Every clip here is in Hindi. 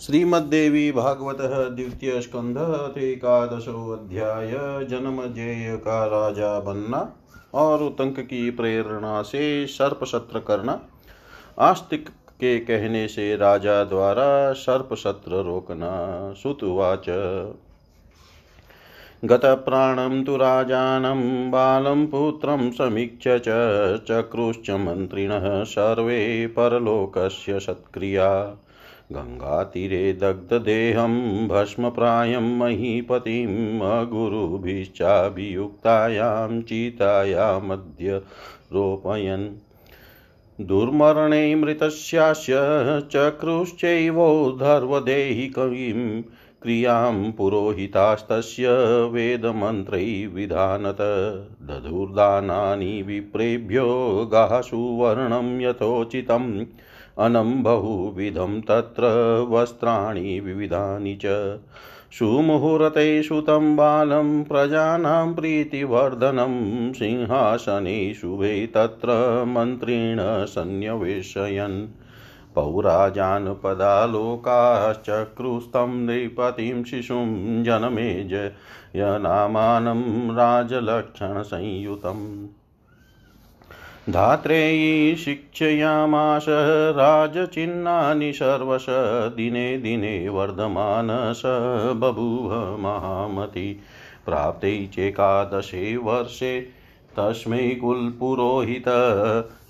श्रीमद्देवी भागवत द्वितीय स्कंध एकादशोध्याय जन्म जेय का राजा बनना और उतंक की प्रेरणा से सर्प सत्र करना आस्तिक के कहने से राजा द्वारा सर्प सत्र रोकना सुतुवाच। गतप्राणं तु राजानं, बालं पुत्रं समीक्ष्य च, चक्रुश्च मन्त्रिणः सर्वे परलोकस्य सत्क्रिया। गङ्गातीरे दग्धदेहं भस्मप्रायं महीपतिम् अगुरुभिश्चाभियुक्तायां चितायामद्य रोपयन्। दुर्मरणे मृतस्यास्य चक्रुश्चैवोधर्वदेहिकवीं क्रियाँ पुरोहितास्तस्य वेदमन्त्रैः विधानत। दधुर्दानानि विप्रेभ्यो गासु वर्णं यथोचितम्। अनं बहुविधं तत्र वस्त्राणि विविधानि च। सुमुहूर्ते सुतं बालं प्रजानां प्रीतिवर्धनं सिंहासने शुभे तत्र मन्त्रेण सन्न्यवेशयन् पौराजानपदालोकाश्चक्रुस्तं नृपतिं शिशुं जनमे जयनामानं राजलक्षणसंयुतम्। धात्रेयी शिक्षयामास राजचिह्नानि सर्वश, दिने दिने वर्धमान स बभूव महामति। प्राप्ते चेकादशे वर्षे तस्मै कुलपुरोहित,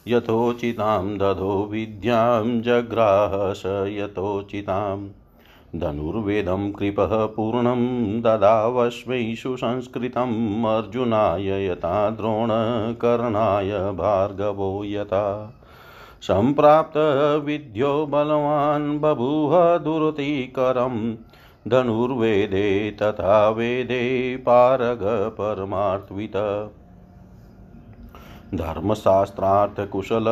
यथोचितां दधो विद्यां जग्राह स यथोचिताम्। धनुर्वेदं कृपः पूर्णं ददावस्मै सुसंस्कृतम् अर्जुनाय यथा द्रोणकर्णाय भार्गवो यथा। सम्प्राप्तविद्यो बलवान् बभूव दुरतिकरम्। धनुर्वेदे तथा वेदे पारग परमार्थित धर्मशास्त्रार्थकुशल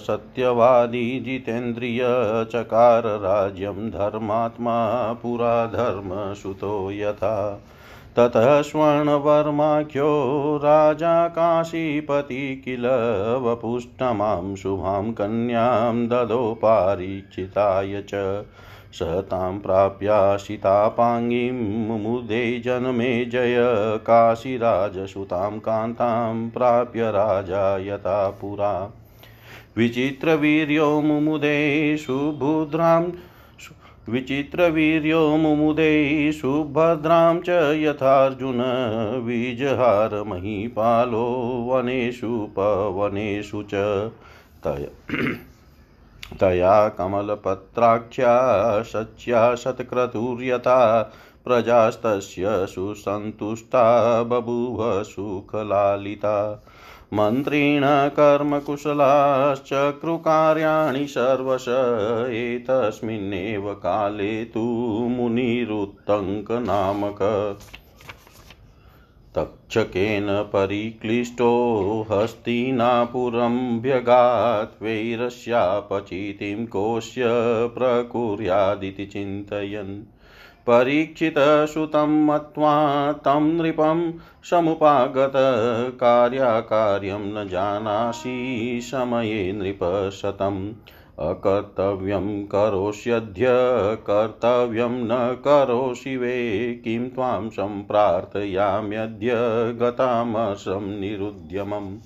सत्यवादी जितेन्द्रिय, चकार राज्यं धर्मात्मा, पुरा धर्मसुतो यथा। ततः स्वर्णवर्माख्यो, राजा काशीपति किल, वपुष्टमां शुभां कन्यां ददो पारीक्षिताय च। स तां प्राप्याशितापाङ्गीं मुमुदे जन्मे जय काशीराजसुतां कान्तां प्राप्य राजा यथा पुरा। विचित्रवीर्यो मुमुदे सुभुद्रां विचित्रवीर्यो मुमुदे सुभद्रां च यथार्जुन विजहार महीपालो वनेषु पवनेषु च तय तया कमलपत्राख्या सच्या शतक्रतुर्यथा प्रजास्तस्य सुसन्तुष्टा बभूव सुखलालिता। मन्त्रेण कर्मकुशलाश्चक्रुकार्याणि सर्वश एतस्मिन्नेव काले तु मुनिरुत्तङ्कनामक। तक्षकेन परिक्लिष्टो हस्तिनापुरं व्यगात् वैरस्यापचितिं कोश्य प्रकुर्यादिति चिन्तयन्। परीक्षितसुतं मत्वा तं नृपं समुपागत कार्याकार्यं न जानासि समये नृपशतम्। अकर्तव्यं करोष्यद्य कर्तव्यं न करोषि वे। किं त्वां सम्प्रार्थयाम्यद्य गतामसं निरुद्यमम्।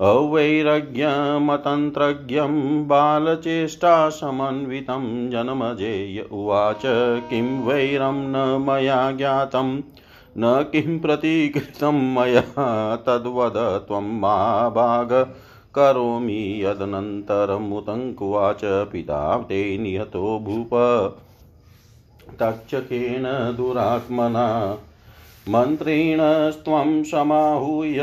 अवैरज्ञमतन्त्रज्ञं बालचेष्टासमन्वितं, जन्मजेय उवाच, किं वैरं न मया ज्ञातं, न किं प्रतिकृतं मया, तद्वद त्वं मा भाग करोमि यदनन्तरमुतङ्कुवाच पिता ते निहतो भूप। तक्षकेन दुरात्मना मन्त्रेणस्त्वं समाहूय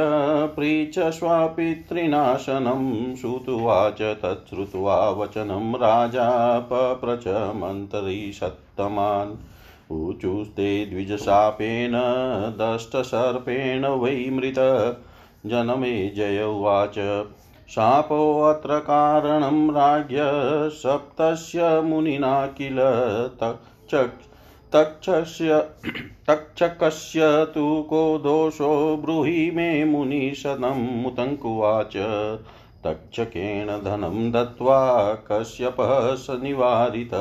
पृच्छस्वपितृनाशनं श्रुत्वाच तच्छ्रुत्वा वचनं राजा पप्रच मन्त्रीषत्तमान् ऊचुस्ते द्विजशापेन दष्टसर्पेण वै मृत। जनमे जय उवाच। शापोऽत्र कारणं राज्ञ सप्तस्य मुनिना किल तक्षस्य तक्षकस्य तु को दोषो ब्रूहि मे मुनिशतं मुतङ्कुवाच। तक्षकेण धनं दत्त्वा कश्यपः स निवारित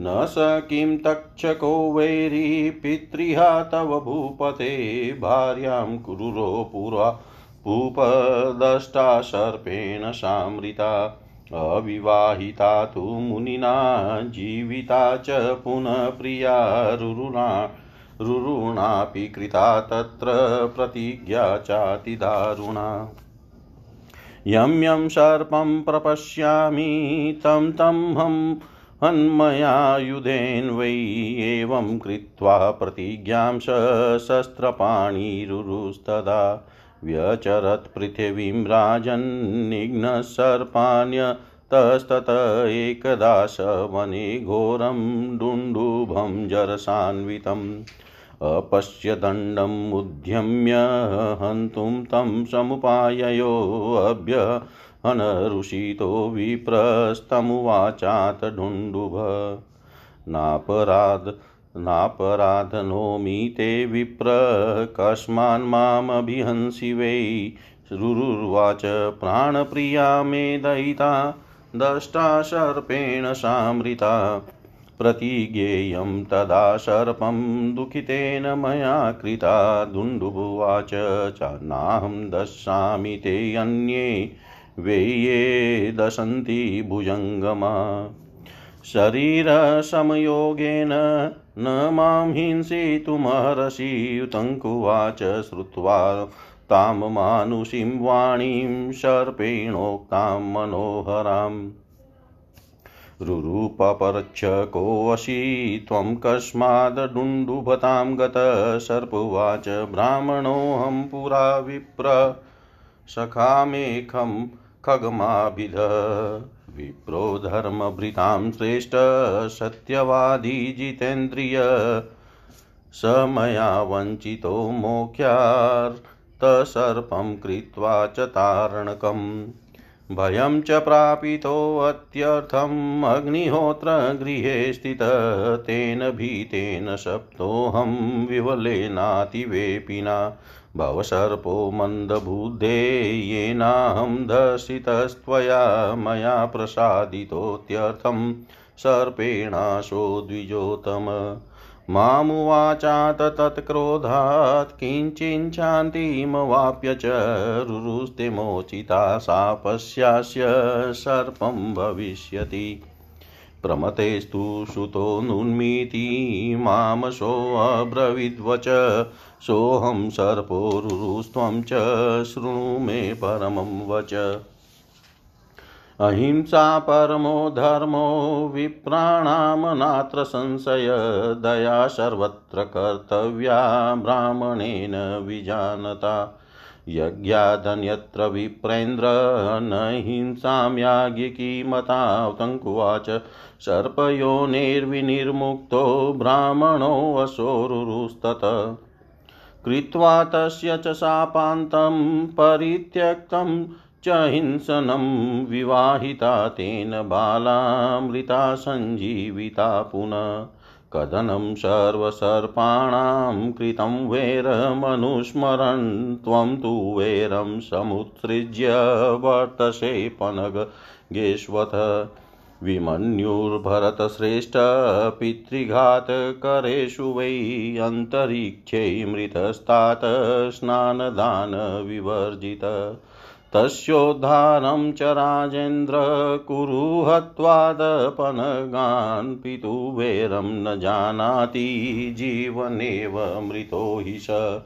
न स किं तक्षको वैरी पितृहा तव भूपते, भार्यां कुरुरो पुरा भूपदष्टा सर्पेण सामृता, अविवाहिता तु मुनिना, जीविता च पुनः प्रिया रुरुणा, रुरुणापि कृता तत्र प्रतिज्ञा चातिदारुणा। यं यं सर्पं प्रपश्यामि, तं तं हं हन्मयायुधेन वै एवं कृत्वा प्रतिज्ञां शस्त्रपाणिरुरुस्तदा। व्यचरत् पृथिवीं राजन्निघ्नसर्पान्यतस्तत एकदा स वने घोरं डुण्डुभं जरसान्वितम्। अपश्य दण्डम् उद्यम्य हन्तुं तं समुपाययोऽभ्य हनरुषितो विप्रस्तमुवाचात ढुण्डुभ नापराध नापराधनोमि ते विप्र कस्मान्मामभिहंसि वै। रुरुर्वाच, प्राणप्रिया मे दयिता, दष्टा सर्पेण सामृता। प्रतिज्ञेयं तदा सर्पं दुःखितेन मया कृता। दुण्डुबुवाच च नाहं दशामि ते अन्ये। वेये दशन्ति भुजङ्गमा। शरीरसमयोगेन न माँ हिंसितुमर्हसि युतङ्कुवाच श्रुत्वा तां मानुषीं वाणीं सर्पेणोक्तां मनोहराम् रुरूपपरच्छ कोऽसि त्वं कस्मादडुण्डुभतां गत सर्पवाच ब्राह्मणोऽहं पुरा विप्र सखामेखं खगमाभिध। विप्रो धर्मभृतां श्रेष्ठ सत्यवादी जितेन्द्रिय। स मया वञ्चितो मोख्यार्तसर्पं कृत्वा च तारणकम्। भयं च प्रापितोऽत्यर्थम् अग्निहोत्रगृहे स्थितः। तेन भीतेन सप्तोऽहं विवलेनातिवेपिना। भवसर्पो मन्दबुद्धे येनाहं दर्शितस्त्वया मया प्रसादितोऽत्यर्थं सर्पेणाशो द्विजोतम मामुवाचात तत्क्रोधात् किञ्चिञ्छान्तिमवाप्य च रुरुस्ते मोचिता शापस्यास्य सर्पं भविष्यति। प्रमतेस्तु सुतो नुन्मीति मामसोऽब्रवीद्वच सोऽहं सर्पो रुरुस्त्वं च शृणु मे परमं वच। अहिंसा परमो धर्मो विप्राणां संशय। दया सर्वत्र कर्तव्या ब्राह्मणेन विजानता। यज्ञादन्यत्र विप्रेन्द्र न हिंसां याज्ञिकी मतावतङ्कुवाच सर्पयोनिर्विनिर्मुक्तो ब्राह्मणोऽसोरुरुस्तत कृत्वा तस्य च शापान्तं परित्यक्तं च हिंसनं विवाहिता तेन बालामृता सञ्जीविता पुनः। कथनं सर्वसर्पाणां कृतं वैरमनुस्मरन्, त्वं तु वैरं समुत्सृज्य वर्तसे पनगेष्वथ विमन्युर्भरतश्रेष्ठ पितृघातकरेषु वै अन्तरिक्षे मृतस्तात स्नानदानविवर्जित। तस्योद्धारं च राजेन्द्र कुरु हत्वादपनगान् पितुवैरं न जानाति जीवनेव मृतो हि स।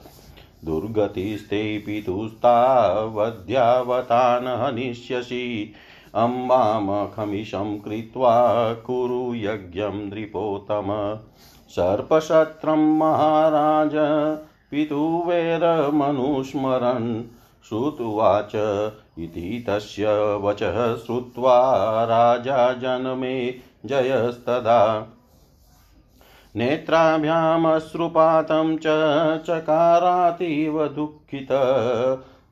दुर्गतिस्ते पितुस्तावध्यावतान् हनिष्यसि अम्बामखमिशं कृत्वा कुरु यज्ञं नृपोत्तम। सर्पशत्रं महाराज, पितुवैरमनुस्मरन् श्रुत्वाच। इति तस्य वचः श्रुत्वा राजा जनमे जयस्तदा। नेत्राभ्यामश्रुपातं च चकारातीव दुःखित।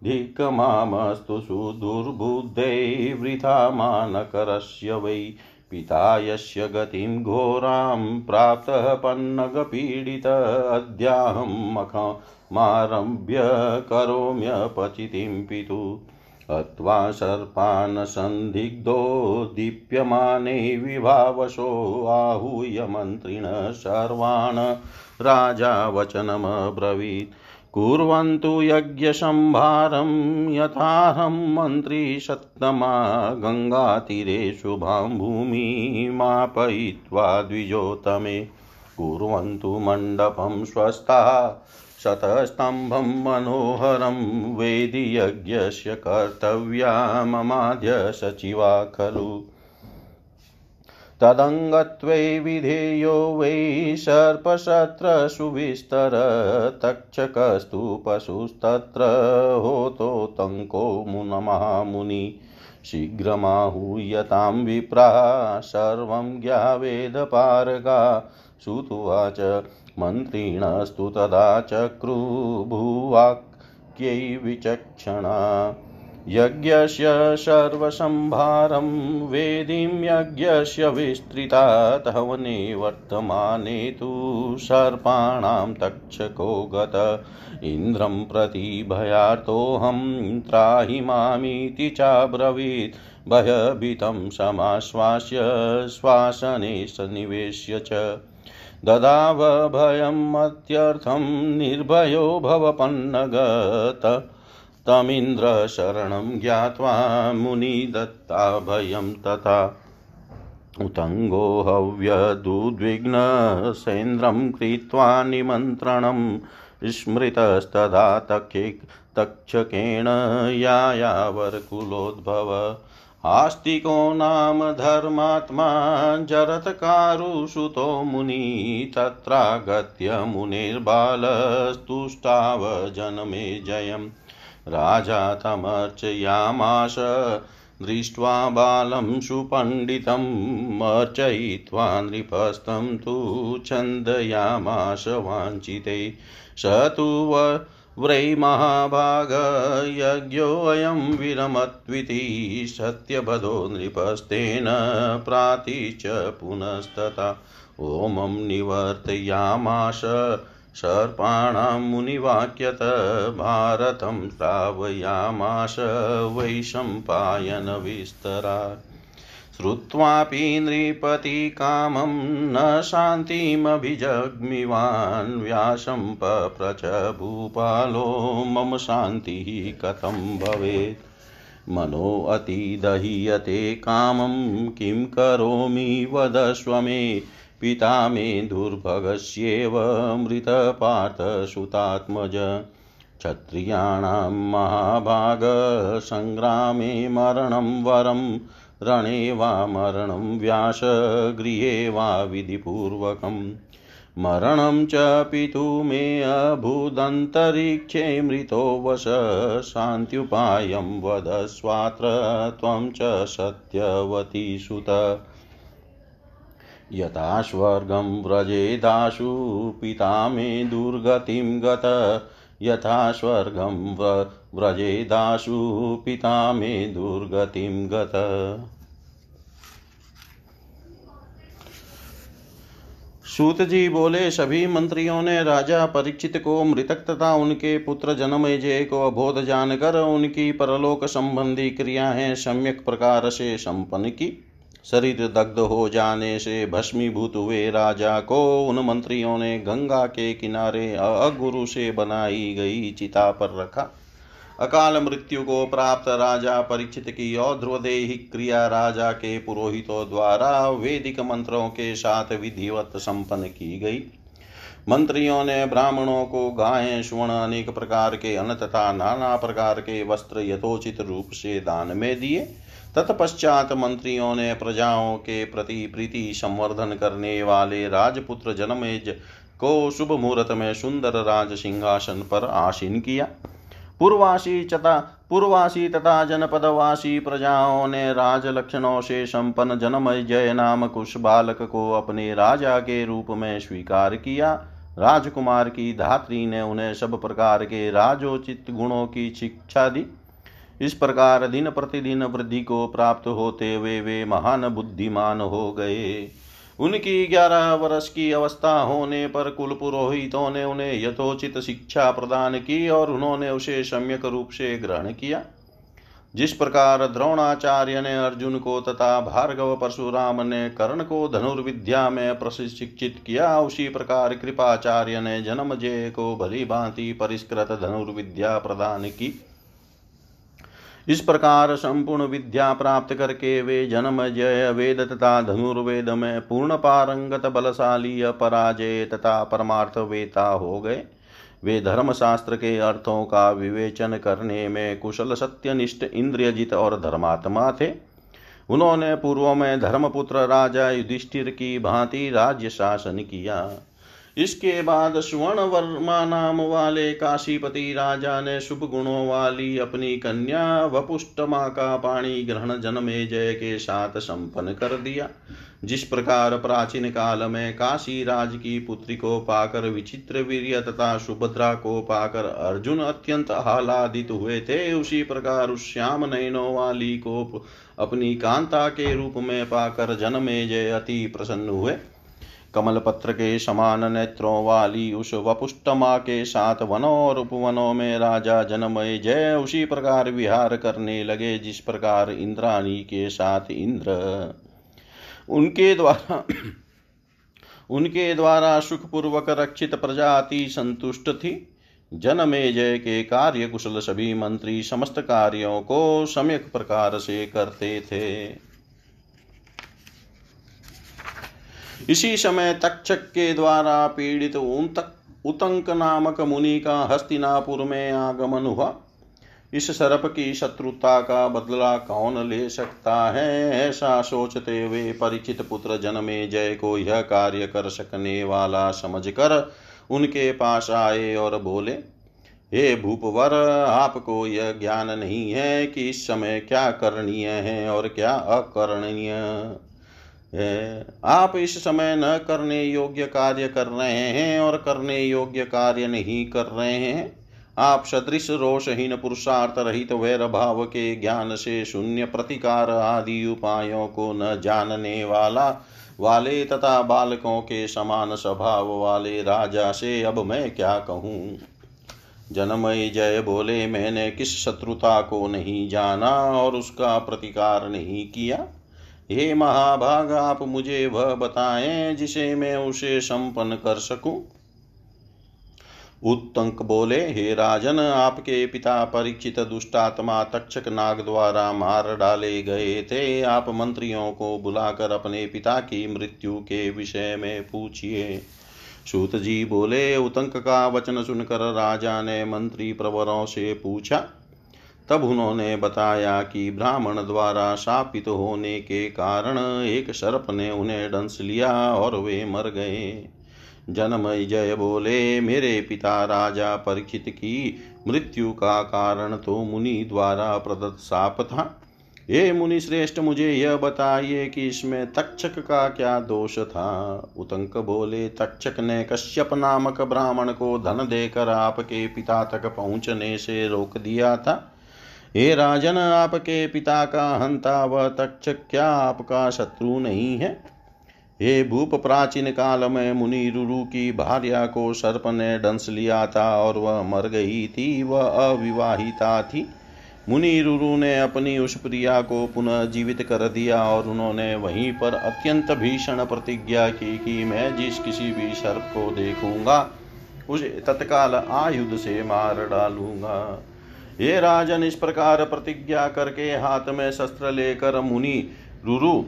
धिक्मामस्तु सुदुर्बुद्धे वृथा मानकरस्य वै। पिता यस्य गतिं घोरां प्राप्तः पन्नगपीडित। अद्याहं मखमारभ्य करोम्यपचितिं पितु अत्वा सर्पान् सन्दिग्धो दीप्यमाने विभावशो आहूय मन्त्रिण सर्वान् राजा वचनमब्रवीत्। कुर्वन्तु यज्ञसंभारं यथाहं मन्त्री सत्तमा गङ्गातीरे शुभां भूमिमापयित्वा द्विजोतमे कुर्वन्तु मण्डपं स्वस्था शतस्तम्भं मनोहरं वेदियज्ञस्य कर्तव्या ममाद्य सचिवा खलु तदङ्गत्वे विधेयो वै सर्पशत्रसुविस्तर तक्षकस्तु पशुस्तत्र होतोतङ्को मुनमहामुनि शीघ्रमाहूयतां विप्रा, सर्वं ज्ञावेदपारगा श्रुत्वाच मन्त्रिणस्तु तदा चक्रुभुवाक्यै विचक्षणा। यज्ञस्य सर्वसंभारं वेदीं यज्ञस्य विस्तृतात् हवने वर्तमाने तु सर्पाणां तक्षको गत इन्द्रं प्रति भयार्तोऽहं त्राहि मामिति चाब्रवीत्। भयभीतं समाश्वास्य श्वासने सन्निवेश्य च ददाव भयमत्यर्थं निर्भयो भवपन्नगत। तमिन्द्रशरणं ज्ञात्वा मुनिदत्ताभयं तथा। उतङ्गो हव्यदुद्विग्नसेन्द्रं कृत्वा निमन्त्रणं स्मृतस्तदा तक्षकेण यायावरकुलोद्भव। आस्तिको नाम धर्मात्मा जरत्कारुसुतो मुनि तत्रागत्य मुनिर्बालस्तुष्टाव जनमे जयम्। राजा तमर्चयामाश, दृष्ट्वा बालं सुपण्डितम् अर्चयित्वा नृपस्तं तु छन्दयामाश वाञ्छिते। स तु व्रै महाभाग यज्ञोऽयं विरमत्विति सत्यवधो नृपस्तेन प्राति च पुनस्तथा। ॐ निवर्तयामाश सर्पाणां मुनिवाक्यत भारतं श्रावयामाश वैशम्पायनविस्तरा श्रुत्वापि नृपतिकामं न शान्तिमभिजग्मिवान् व्यासं पप्रच भूपालो मम शान्तिः कथं भवेत्? मनो अतिदह्यते कामं, किं करोमि वदस्व मे? पिता मे दुर्भगस्येव मृतपार्थसुतात्मज। क्षत्रियाणां महाभागसङ्ग्रामे मरणं वरं रणे वा मरणं व्यासगृहे वा विधिपूर्वकम् मरणं च पितु मे अभूदन्तरिक्षे मृतो वश, शान्त्युपायं वदस्वात्र त्वं च सत्यवती सुत। यथा स्वर्गं व्रजेदाशु पिता मे दुर्गतिं गत यथा स्वर्गं व्रजेदाशु पिता मे दुर्गतिं गत। सूत जी बोले, सभी मंत्रियों ने राजा परीक्षित को मृतक तथा उनके पुत्र जन्मेजय को अबोध जानकर उनकी परलोक संबंधी क्रियाएँ सम्यक प्रकार से संपन्न की। शरीर दग्ध हो जाने से भस्मीभूत हुए राजा को उन मंत्रियों ने गंगा के किनारे अगुरु से बनाई गई चिता पर रखा। अकाल मृत्यु को प्राप्त राजा परीक्षित की और ध्रुवदेही क्रिया राजा के पुरोहितों द्वारा वैदिक मंत्रों के साथ विधिवत संपन्न की गई। मंत्रियों ने ब्राह्मणों को गायें, स्वर्ण अनेक प्रकार के अन्न तथा नाना प्रकार के वस्त्र यथोचित रूप से दान में दिए। तत्पश्चात मंत्रियों ने प्रजाओं के प्रति प्रीति संवर्धन करने वाले राजपुत्र जनमेज को शुभ मुहूर्त में सुंदर राज सिंहासन पर आसीन किया। पूर्वासी तथा पूर्वासी तथा जनपदवासी प्रजाओं ने राज लक्षणों से संपन्न जनमय जय नाम कुश बालक को अपने राजा के रूप में स्वीकार किया। राजकुमार की धात्री ने उन्हें सब प्रकार के राजोचित गुणों की शिक्षा दी। इस प्रकार दिन प्रतिदिन वृद्धि को प्राप्त होते हुए वे महान बुद्धिमान हो गए। उनकी ग्यारह वर्ष की अवस्था होने पर कुल पुरोहितों ने उन्हें यथोचित शिक्षा प्रदान की और उन्होंने उसे सम्यक रूप से ग्रहण किया। जिस प्रकार द्रोणाचार्य ने अर्जुन को तथा भार्गव परशुराम ने कर्ण को धनुर्विद्या में प्रशिक्षित किया, उसी प्रकार कृपाचार्य ने जन्मजय को भली भांति परिष्कृत धनुर्विद्या प्रदान की। इस प्रकार संपूर्ण विद्या प्राप्त करके वे जन्म जय वेद तथा धनुर्वेद में पूर्ण पारंगत बलशाली अपराजय तथा परमार्थ वेता हो गए। वे धर्मशास्त्र के अर्थों का विवेचन करने में कुशल सत्यनिष्ठ इंद्रियजित और धर्मात्मा थे। उन्होंने पूर्व में धर्मपुत्र राजा युधिष्ठिर की भांति राज्य शासन किया। इसके बाद स्वर्ण वर्मा नाम वाले काशीपति राजा ने शुभ गुणों वाली अपनी कन्या वपुष्टमा का पाणी ग्रहण जन्मे जय के साथ संपन्न कर दिया। जिस प्रकार प्राचीन काल में काशी राज की पुत्री को पाकर विचित्र वीर्य तथा सुभद्रा को पाकर अर्जुन अत्यंत आह्लादित हुए थे, उसी प्रकार उस श्याम नयनों वाली को अपनी कांता के रूप में पाकर जन्मे जय अति प्रसन्न हुए। कमल पत्र के समान नेत्रों वाली उस वपुष्टमा के साथ वनों और उपवनों में राजा जनमय जय उसी प्रकार विहार करने लगे जिस प्रकार इंद्राणी के साथ इंद्र। उनके द्वारा उनके द्वारा सुखपूर्वक रक्षित प्रजाति संतुष्ट थी। जनमे जय के कार्य कुशल सभी मंत्री समस्त कार्यों को सम्यक प्रकार से करते थे। इसी समय तक्षक के द्वारा पीड़ित उतंक नामक मुनि का हस्तिनापुर में आगमन हुआ। इस सर्प की शत्रुता का बदला कौन ले सकता है, ऐसा सोचते हुए परिचित पुत्र जन्मे जय को यह कार्य कर सकने वाला समझकर उनके पास आए और बोले, हे भूपवर, आपको यह ज्ञान नहीं है कि इस समय क्या करणीय है और क्या अकरणीय। है। आप इस समय न करने योग्य कार्य कर रहे हैं और करने योग्य कार्य नहीं कर रहे हैं। आप सदृश, रोषहीन, पुरुषार्थ रहित, वैर भाव के ज्ञान से शून्य प्रतिकार आदि उपायों को न जानने वाला, वाले तथा बालकों के समान स्वभाव वाले राजा से अब मैं क्या कहूँ? जनमय जय बोले, मैंने किस शत्रुता को नहीं जाना और उसका प्रतिकार नहीं किया? हे महाभाग, आप मुझे वह बताएँ जिसे मैं उसे संपन्न कर सकूँ? उत्तंक बोले, हे राजन, आपके पिता परीक्षित दुष्टात्मा तक्षक नाग द्वारा मार डाले गए थे। आप मंत्रियों को बुलाकर अपने पिता की मृत्यु के विषय में पूछिए। सूत जी बोले उतंक का वचन सुनकर राजा ने मंत्री प्रवरों से पूछा तब उन्होंने बताया कि ब्राह्मण द्वारा शापित होने के कारण एक सर्प ने उन्हें डंस लिया और वे मर गए। जन्मय जय बोले, मेरे पिता राजा परीक्षित की मृत्यु का कारण तो मुनि द्वारा प्रदत्त साप था। ये मुनि श्रेष्ठ, मुझे यह बताइए कि इसमें तक्षक का क्या दोष था? उतंक बोले, तक्षक ने कश्यप नामक ब्राह्मण को धन देकर आपके पिता तक पहुँचने से रोक दिया था। हे राजन, आपके पिता का हंता व तक्षक क्या आपका शत्रु नहीं है? हे भूप, प्राचीन काल में मुनि रुरु की भार्या को सर्प ने डंस लिया था और वह मर गई थी, वह अविवाहिता थी। मुनि रुरु ने अपनी उस प्रिया को पुनः जीवित कर दिया और उन्होंने वहीं पर अत्यंत भीषण प्रतिज्ञा की कि मैं जिस किसी भी सर्प को देखूँगा, उसे तत्काल आयुध से मार डालूँगा। ये राजन इस प्रकार प्रतिज्ञा करके हाथ में शस्त्र लेकर मुनि रुरु,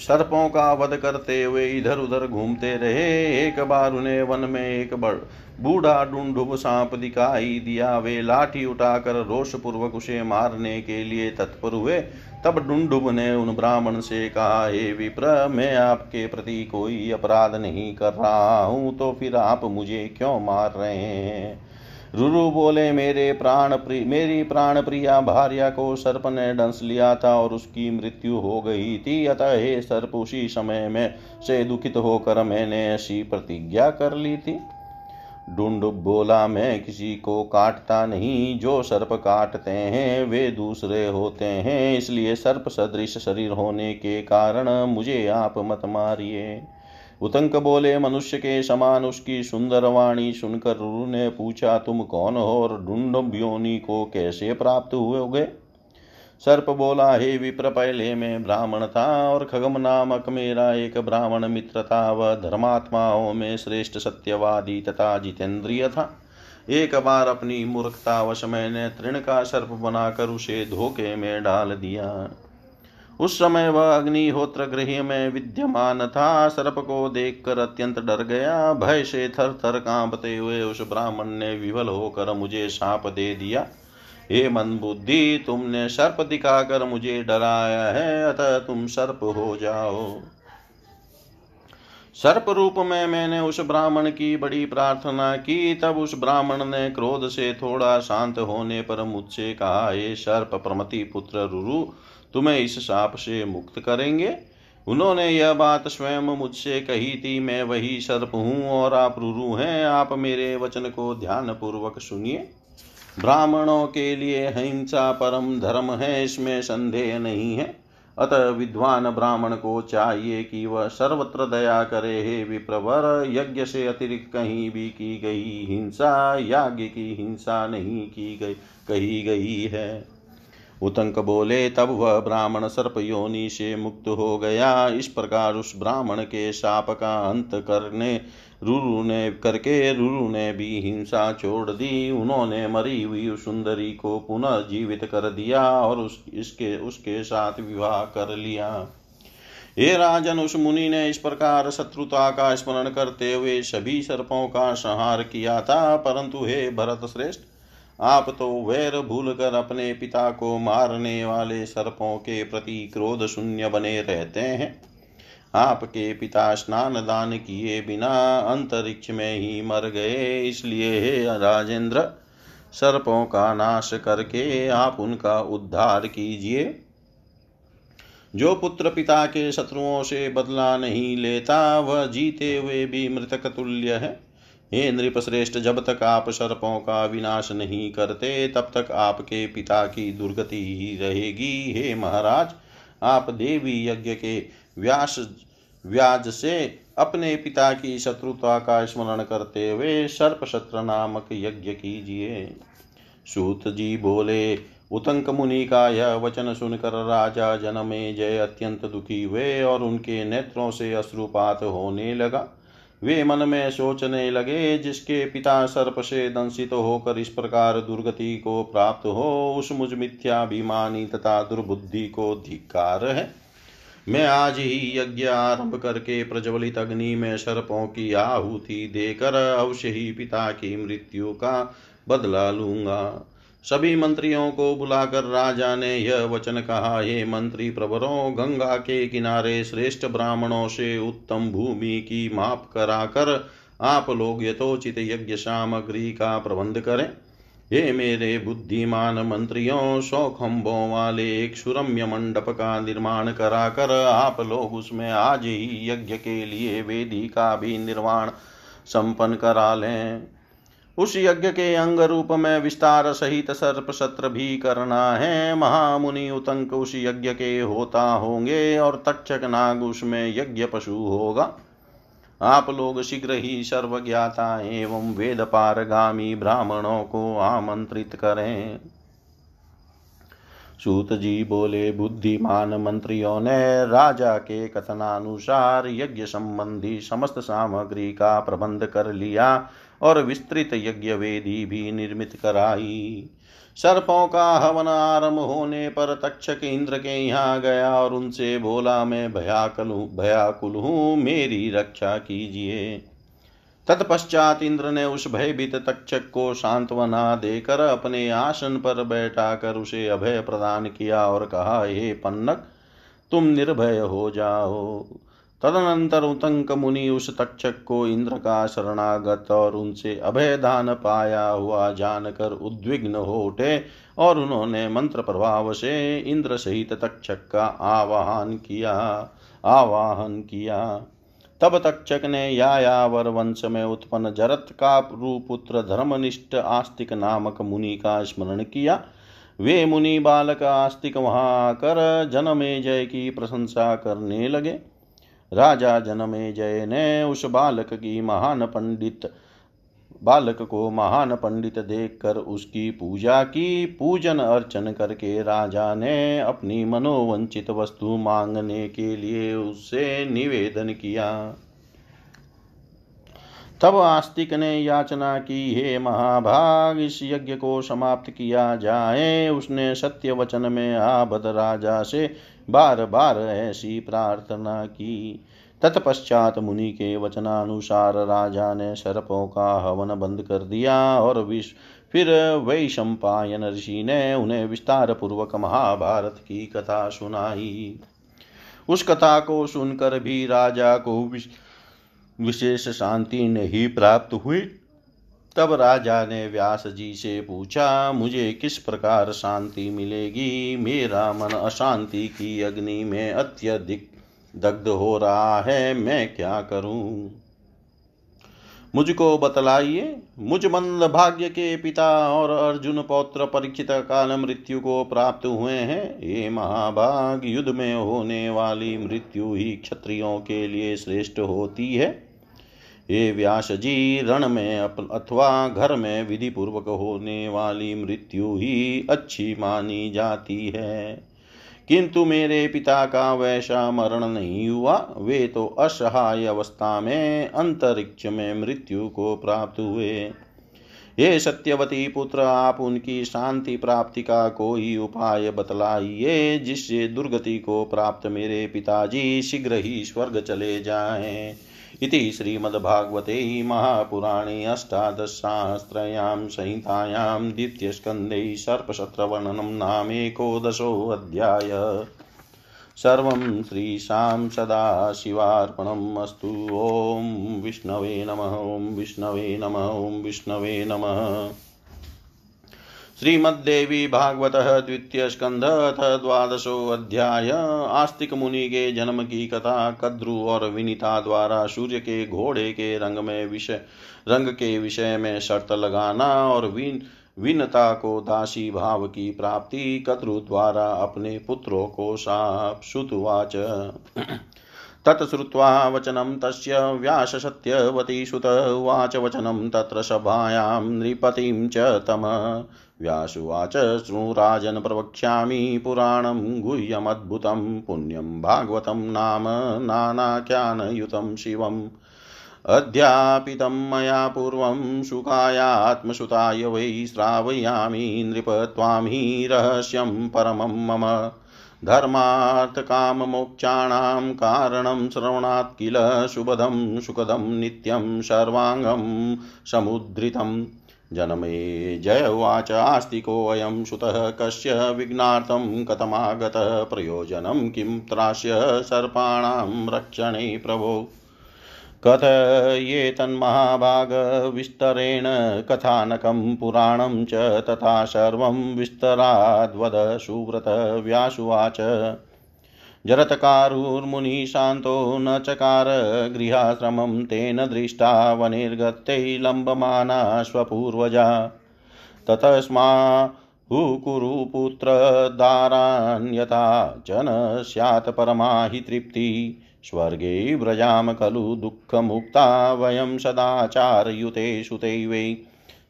सर्पों का वध करते हुए इधर उधर घूमते रहे। एक बार उन्हें वन में एक बड़ बूढ़ा ढूंढुब सांप दिखाई दिया। वे लाठी उठाकर रोष पूर्वक उसे मारने के लिए तत्पर हुए। तब ढूंढुब ने उन ब्राह्मण से कहा, हे विप्र, मैं आपके प्रति कोई अपराध नहीं कर रहा हूँ तो फिर आप मुझे क्यों मार रहे हैं? रुरु बोले, मेरे प्राण प्रिय मेरी प्राण प्रिया भार्या को सर्प ने डंस लिया था और उसकी मृत्यु हो गई थी। अतः हे सर्प, उसी समय में से दुखित होकर मैंने ऐसी प्रतिज्ञा कर ली थी। डुंडुब बोला, मैं किसी को काटता नहीं। जो सर्प काटते हैं, वे दूसरे होते हैं। इसलिए सर्प सदृश शरीर होने के कारण मुझे आप मत मारिए। उतंक बोले मनुष्य के समान उसकी सुंदर वाणी सुनकर रुरु ने पूछा, तुम कौन हो और ढूंढ को कैसे प्राप्त हुए गए सर्प बोला, हे विप्र, पहले में ब्राह्मण था और खगम नामक मेरा एक ब्राह्मण मित्र था। वह धर्मात्माओं में श्रेष्ठ, सत्यवादी तथा जितेंद्रिय था। एक बार अपनी मूर्खतावश मैंने तृण का सर्प बनाकर उसे धोखे में डाल दिया। उस समय वह अग्निहोत्र गृह में विद्यमान था। सर्प को देखकर अत्यंत डर गया। भय से थर थर कांपते हुए उस ब्राह्मण ने विवल होकर मुझे साप दे दिया। हे मन बुद्धि, तुमने सर्प दिखाकर मुझे डराया है। अतः तुम सर्प हो जाओ। सर्प रूप में मैंने उस ब्राह्मण की बड़ी प्रार्थना की, तब उस ब्राह्मण ने क्रोध से थोड़ा शांत होने पर मुझसे कहा ये सर्प प्रमति पुत्र रुरु, तुम्हें इस साप से मुक्त करेंगे? उन्होंने यह बात स्वयं मुझसे कही थी, मैं वही सर्प हूँ और आप रुरु हैं, आप मेरे वचन को ध्यान पूर्वक सुनिए। ब्राह्मणों के लिए हिंसा परम धर्म है, इसमें संदेह नहीं है। अतः विद्वान ब्राह्मण को चाहिए कि वह सर्वत्र दया करे। हे विप्रवर, यज्ञ से अतिरिक्त कहीं भी की गई हिंसा, याज्ञ की हिंसा नहीं की गई, कही गई है। उतंक बोले, तब वह ब्राह्मण सर्प योनि से मुक्त हो गया। इस प्रकार उस ब्राह्मण के शाप का अंत करने, रुरु ने, करके रुरु ने भी हिंसा छोड़ दी। उन्होंने मरी हुई सुंदरी को पुनः जीवित कर दिया और उस, इसके, उसके साथ विवाह कर लिया। हे राजन, उस मुनि ने इस प्रकार शत्रुता का स्मरण करते हुए सभी सर्पों का संहार किया था। परंतु हे भरत श्रेष्ठ आप तो वैर भूल कर अपने पिता को मारने वाले सर्पों के प्रति क्रोध शून्य बने रहते हैं। आपके पिता स्नान दान किए बिना अंतरिक्ष में ही मर गए, इसलिए हे राजेंद्र, सर्पों का नाश करके आप उनका उद्धार कीजिए। जो पुत्र पिता के शत्रुओं से बदला नहीं लेता, वह जीते हुए भी मृतक तुल्य है। हे नृप श्रेष्ठ जब तक आप सर्पों का विनाश नहीं करते, तब तक आपके पिता की दुर्गति ही रहेगी। हे महाराज, आप देवी यज्ञ के व्यास, व्याज से अपने पिता की शत्रुता का स्मरण करते हुए सर्प शत्र नामक यज्ञ कीजिए। सूत जी बोले, उतंक मुनि का यह वचन सुनकर राजा जनमे जय अत्यंत दुखी हुए और उनके नेत्रों से अश्रुपात होने लगा। वे मन में सोचने लगे, जिसके पिता सर्प से दंशित होकर इस प्रकार दुर्गति को प्राप्त हो, उस मुझ मिथ्याभिमानी तथा दुर्बुद्धि को धिकार है। मैं आज ही यज्ञ आरंभ करके प्रज्वलित अग्नि में सर्पों की आहुति देकर अवश्य ही पिता की मृत्यु का बदला लूँगा। सभी मंत्रियों को बुलाकर राजा ने यह वचन कहा, हे मंत्री प्रवरों, गंगा के किनारे श्रेष्ठ ब्राह्मणों से उत्तम भूमि की माप कराकर आप लोग यथोचित यज्ञ सामग्री का प्रबंध करें। हे मेरे बुद्धिमान मंत्रियों, सौ खम्भों वाले एक सुरम्य मंडप का निर्माण कराकर आप लोग उसमें आज ही यज्ञ के लिए वेदी का भी निर्माण संपन्न करा लें। उस यज्ञ के अंग रूप में विस्तार सहित सर्प सत्र भी करना है। महामुनि उतंक उस यज्ञ के होता होंगे और तक्षक नाग उसमें यज्ञ पशु होगा। आप लोग शीघ्र ही सर्वज्ञाता एवं वेद पारगामी ब्राह्मणों को आमंत्रित करें। सूत जी बोले, बुद्धिमान मंत्रियों ने राजा के कथनानुसार यज्ञ संबंधी समस्त सामग्री का प्रबंध कर लिया और विस्तृत यज्ञ वेदी भी निर्मित कराई। सर्पों का हवन आरंभ होने पर तक्षक इंद्र के यहाँ गया और उनसे बोला, मैं भयाकुल भयाकुल हूँ, मेरी रक्षा कीजिए। तत्पश्चात इंद्र ने उस भयभीत तक्षक को सांत्वना देकर अपने आसन पर बैठा कर उसे अभय प्रदान किया और कहा, हे पन्नक, तुम निर्भय हो जाओ। तदनंतर उतंक मुनि उस तक्षक को इंद्र का शरणागत और उनसे अभय दान पाया हुआ जानकर उद्विग्न हो उठे और उन्होंने मंत्र प्रभाव से इंद्र सहित तक्षक का आवाहन किया आवाहन किया। तब तक्षक ने यायावर वंश में उत्पन्न जरत का रूपुत्र धर्मनिष्ठ आस्तिक नामक मुनि का स्मरण किया। वे मुनि बालक आस्तिक वहाँ कर जनमे जय की प्रशंसा करने लगे। राजा जनमे जय ने उस बालक की महान पंडित बालक को महान पंडित देखकर उसकी पूजा की, पूजन अर्चन करके राजा ने अपनी मनोवंचित वस्तु मांगने के लिए उससे निवेदन किया। तब आस्तिक ने याचना की, हे महाभाग, इस यज्ञ को समाप्त किया जाए। उसने सत्य वचन में आबद राजा से बार बार ऐसी प्रार्थना की। तत्पश्चात मुनि के वचनानुसार राजा ने सर्पों का हवन बंद कर दिया और विष फिर वैशंपायन ऋषि ने उन्हें विस्तार पूर्वक महाभारत की कथा सुनाई। उस कथा को सुनकर भी राजा को विशेष शांति नहीं प्राप्त हुई। तब राजा ने व्यास जी से पूछा, मुझे किस प्रकार शांति मिलेगी? मेरा मन अशांति की अग्नि में अत्यधिक दग्ध हो रहा है, मैं क्या करूँ? मुझको बतलाइए, मुझ मंद भाग्य के पिता और अर्जुन पौत्र परीक्षित काल मृत्यु को प्राप्त हुए हैं। ये महाभाग युद्ध में होने वाली मृत्यु ही क्षत्रियों के लिए श्रेष्ठ होती है। ये व्यास जी रण में अथवा घर में विधि पूर्वक होने वाली मृत्यु ही अच्छी मानी जाती है। किंतु मेरे पिता का वैसा मरण नहीं हुआ। वे तो असहाय अवस्था में, अंतरिक्ष में मृत्यु को प्राप्त हुए। ये सत्यवती पुत्र, आप उनकी शांति प्राप्ति का कोई उपाय बतलाइए, जिससे दुर्गति को प्राप्त मेरे पिताजी शीघ्र ही स्वर्ग चले जाएँ। इति श्रीमद्भागवते महापुराणे अष्टादशसहस्रयां संहितायां द्वितीयस्कन्धे सर्पशत्रवर्णनं नामेकोदशोऽध्याय सर्वं श्रीशां सदाशिवार्पणम् अस्तु। ॐ विष्णवे नमः, ॐ विष्णवे नमः, ॐ विष्णवे नमः। श्रीमद्देवी भागवत द्वितीय स्कंध अथ द्वादशो अध्याय। आस्तिक मुनि के जन्म की कथा कद्रु और विनीता द्वारा सूर्य के घोड़े के रंग में विषय, रंग के विषय में शर्त लगाना और विन, विनता को दासी भाव की प्राप्ति कद्रु द्वारा अपने पुत्रों को साप सुतवाच। तत्श्रुत्वा वचनं तस्य व्याससत्यवती सुत उवाच वचनं तत्र सभायां नृपतिं च तम। व्यासुवाच शृणुराजन् प्रवक्ष्यामि पुराणं गुह्यमद्भुतं पुण्यं भागवतं नाम नानाख्यानयुतं शिवम्। अध्यापितं मया पूर्वं सुखायात्मसुताय वै श्रावयामि नृप त्वां हि रहस्यं परमं मम। धर्मार्थकाममोक्षाणां कारणं श्रवणात् किल सुबधं सुखदं नित्यं सर्वाङ्गं समुद्धृतम् जनमे जय उवाच आस्तिकोऽयं सुतः कस्य विघ्नार्थं कथमागतः, प्रयोजनं किं त्रास्य सर्पाणां रक्षणे प्रभो। कथयेतन्महाभागविस्तरेण कथानकं पुराणं च तथा सर्वं विस्तराद्वद सुव्रत व्यासुवाच जरत्कारुर्मुनिः शान्तो न चकार गृहाश्रमं तेन दृष्टा वनिर्गत्यै लम्बमाना स्वपूर्वजा ततस्मा हुकुरुपुत्रदारान्यथा च न स्यात् परमा हि तृप्तिः। स्वर्गे व्रजाम खलु दुःखमुक्ता वयं सदाचारयुते सुते वै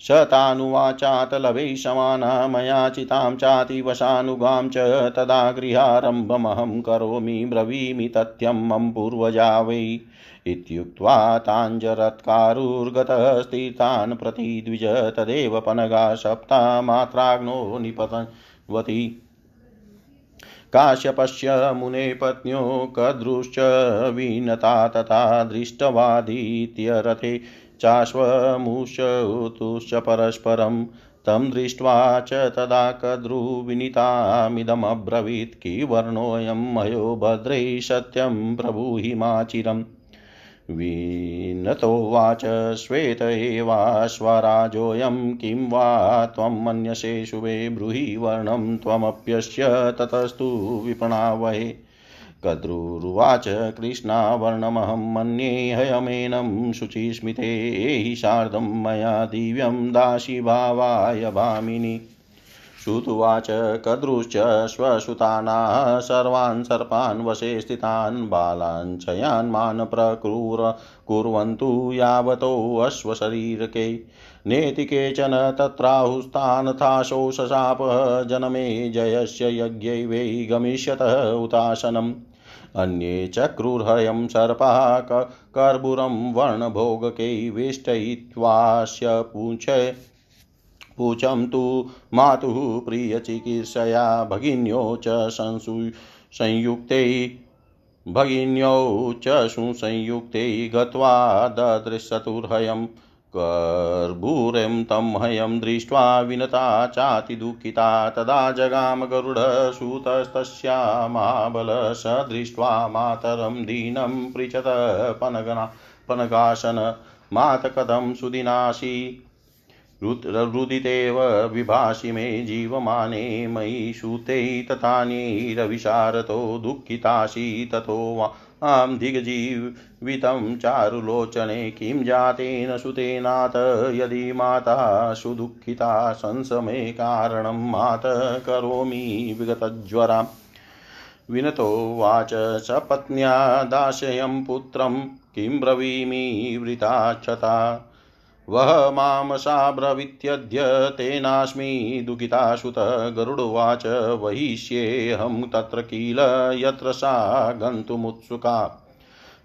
स तानुवाचात लभे समाना मया चितां चातिवशानुगां च तदा गृहारम्भमहं करोमि ब्रवीमि तथ्यं मम पूर्वजा वै। इत्युक्त्वा ताञ्जरत्कारुर्गतस्तीर्थान् प्रति द्विज तदेव पनगा सप्ता मात्राग्नो निपतवती काश्यपश्य मुने पत्न्यो कदृश्च विनता तथा दृष्टवादीत्यरथे चाश्वमुषुतुश्च परस्परं तं दृष्ट्वा च तदा कद्रुविनीतामिदमब्रवीत् किवर्णोऽयं मयो भद्रै सत्यं प्रभुहि विनतोवाच श्वेत एवाश्वराजोऽयं किं वा त्वं मन्यसे शुभे ब्रूहि वर्णं त्वमप्यस्य ततस्तु विपणावहे। कद्रुरुवाच कृष्णावर्णमहं मन्ये हयमेनं शुचिस्मिते एहि शार्दं मया दिव्यं दासीभावाय भामिनि श्रुतुवाच कद्रुश्च स्वसुतानाः सर्वान् सर्पान् वशे स्थितान् बालान् चयान् मान् प्रक्रूर कुर्वन्तु यावतोऽश्वशरीरके नेति केचन तत्राहुस्तानथाशो शशाप जनमे जयस्य यज्ञै वै गमिष्यतः उताशनम्। अन्ये चक्रुर्हयं सर्पा कर्बुरं वर्णभोगकै वेष्टयित्वास्य पूञ्च पूचं तु मातुः प्रियचिकीर्षया भगिन्यो च संसु संयुक्ते भगिन्यौ च सुसंयुक्ते गत्वा ददृशतुर्हयं कर्भूरं तं हयं दृष्ट्वा विनता चातिदुःखिता तदा जगाम गरुडसूतस्तस्या महाबल स दृष्ट्वा मातरं दीनं पृच्छत पनगना पनगासन मात सुदिनाशी। रुदितेव विभाषि मे जीवमाने मयि सूते तथानीरविशारतो दुःखितासि ततो वां दिग्जीवितं चारुलोचने किं जातेन सुतेनाथ, यदि माता सुदुःखिता संसमे कारणं मात करोमि विगतज्वरा। विनतो वाच सपत्न्या दाशयं पुत्रं, किं ब्रवीमि वृताक्षता वह माँ साब्रवीत्यद्य तेनास्मि दुःखिताशुत गरुडुवाच वहिष्येऽहं तत्र किल यत्र सा गन्तुमुत्सुका।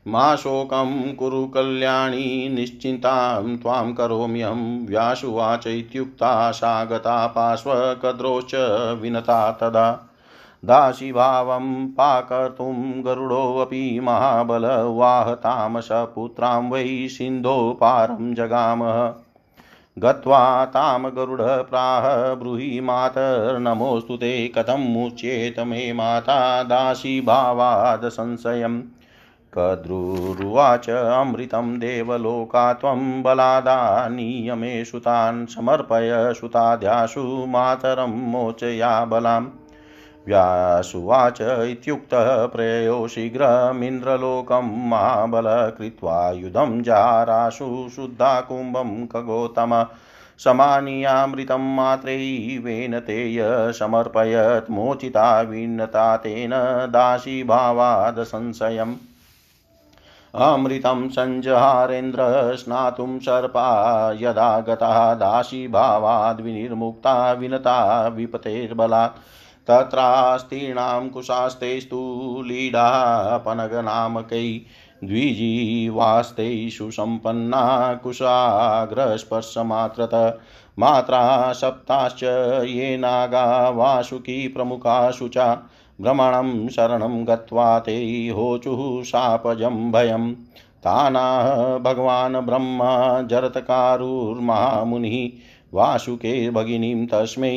मा शोकं कुरु कल्याणी निश्चिन्तां त्वां करोम्यहं व्यासुवाच इत्युक्ता सा गता पार्श्वकद्रोश्च विनता तदा। दासीभावं पाकर्तुं गरुडोऽपि महाबलवाहतामसपुत्रां वै सिन्धो पारं जगामः। गत्वा तां गरुडः प्राह ब्रूहि मातर्नमोऽस्तु ते कथं मुच्येत मे माता दासीभावाद् संशयम्। कद्रुरुवाच अमृतं देवलोका त्वं बलादानीय मे सुतान् समर्पय सुताद्याशु मातरं मोचया बलाम्। व्यासुवाच इत्युक्तः प्रययो शीघ्रमिन्द्रलोकं महाबल कृत्वा युधं जाराशु शुद्धाकुम्भं खगोतम समानीयामृतं मात्रैवेन तेय समर्पयत् मोचिता विन्नता तेन दासीभावाद् संशयम् अमृतं सञ्जहारेन्द्र स्नातुं सर्पा यदा गता दासीभावाद्विनिर्मुक्ता विनता विपतेर्बलात् तत्रास्तीर्णां कुशास्तेस्तु लीडापनगनामकै द्विजीवास्तेषु सम्पन्ना कुशाग्रस्पर्शमात्रत। मात्रा सप्ताश्च ये नागा वासुकी प्रमुखाशु च भ्रमणं शरणं गत्वा ते होचुः शापजं भयं तानाह भगवान् ब्रह्मा जरतकारुर्महामुनिः वासुके भगिनीं तस्मै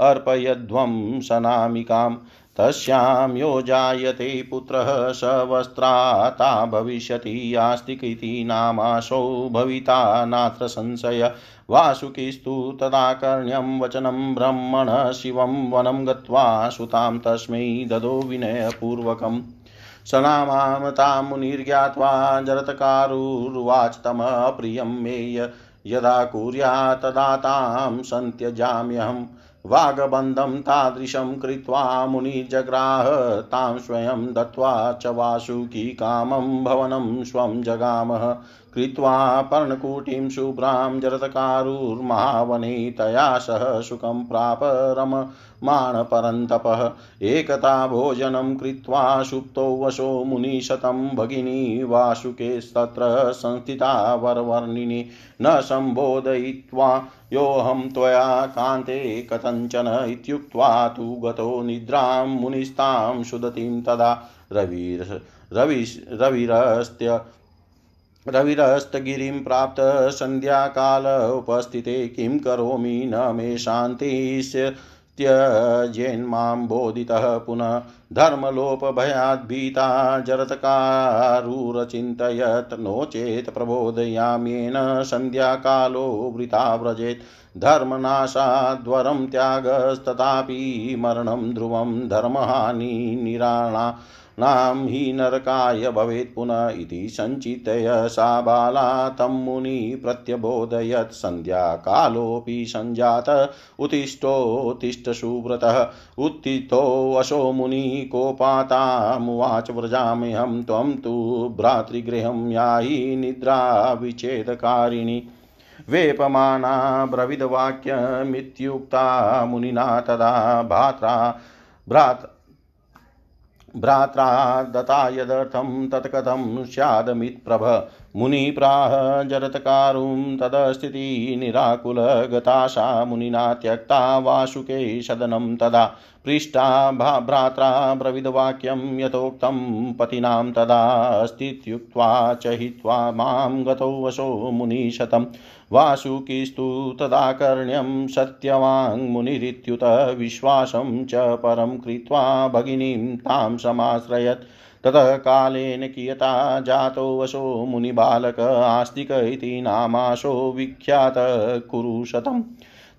अर्पयध्वं सनामिकां तस्यां यो जायते पुत्रः स वस्त्राता भविष्यति आस्तिकिति नामासौ भविता नात्र संशय वासुकिस्तु तदाकर्ण्यं वचनं ब्रह्मण शिवं वनं गत्वा सुतां तस्मै ददो विनयपूर्वकम्। सनामां तां मुनिर्ज्ञात्वा जरत्कारुर्वाच तमः प्रियं मे यदा कुर्यात् तदा तां सन्त्यजाम्यहं। वागबन्धं तादृशं कृत्वा मुनिजग्राह तां स्वयं दत्त्वा च वासुकी कामं भवनं स्वं जगामः। कृत्वा पर्णकुटीं शुभ्रां जरतकारुर्महावने तया सह सुखं प्राप रममाणपरन्तपः। एकता भोजनं कृत्वा सुप्तो वशो मुनिशतं भगिनी वासुकेस्तत्र संस्थिता वरवर्णिनि न सम्बोधयित्वा योऽहं त्वया कान्ते कथञ्चन इत्युक्त्वा तु गतो निद्रां मुनिस्तां सुदतीं तदा रविर् रवि रविरस्त्य रविरस्तगिरिं प्राप्त सन्ध्याकाल उपस्थिते किं करोमि न मे शान्तिस्य त्यजेन्मां बोधितः पुनः धर्मलोपभयाद्भीता जरत्कारुरचिन्तयत् नो चेत् प्रबोधयाम्येन सन्ध्याकालो वृथा व्रजेत् धर्मनाशाद्वरं त्यागस्तथापि मरणं ध्रुवं धर्महानि निराणा नाम हि नरकाय भवेत् पुनः इति सञ्चितय सा बाला तं मुनि प्रत्यबोधयत्। सन्ध्याकालोऽपि सञ्जात। उत्तिष्ठोत्तिष्ठ सुव्रतः उत्थितोऽशो मुनिः कोपातामुवाच व्रजाम्यहं त्वं तु भ्रातृगृहं याहि निद्रा विच्छेदकारिणी वेपमाना ब्रविदवाक्यमित्युक्ता मुनिना तदा भ्रात्रा भ्रात भ्रात्रा दत्ता यदर्थं तत्कथं स्यादमित्प्रभ मुनिप्राह जरत्कारुं तदस्थितिनिराकुलगताशा मुनिना त्यक्ता वासुके सदनं तदा पृष्टा भ्रात्रा ब्रविदवाक्यं यथोक्तं पतिनां तदास्तीत्युक्त्वा च हित्वा माँ गतौ वशो मुनिशतं वासुकिस्तु तदाकर्ण्यं सत्यवाङ्मुनिरित्युत विश्वासं च परं कृत्वा भगिनीं तां समाश्रयत् ततः कालेन कियता जातो वशो मुनिबालक आस्तिक इति नामाशो विख्यात कुरुशतम्।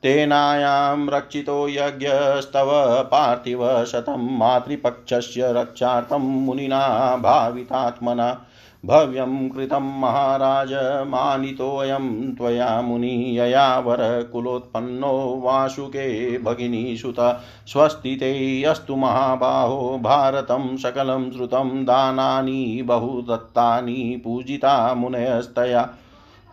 तेनायां रक्षितो यज्ञस्तव पार्थिव शतं मातृपक्षस्य रक्षार्थं मुनिना भावितात्मना भव्यं कृतं महाराज, मानितोऽयं त्वया मुनि यया वरकुलोत्पन्नो वासुके भगिनीसुत स्वस्ति ते अस्तु महाबाहो, भारतं सकलं श्रुतं दानानि, बहुदत्तानि पूजिता मुनयस्तया,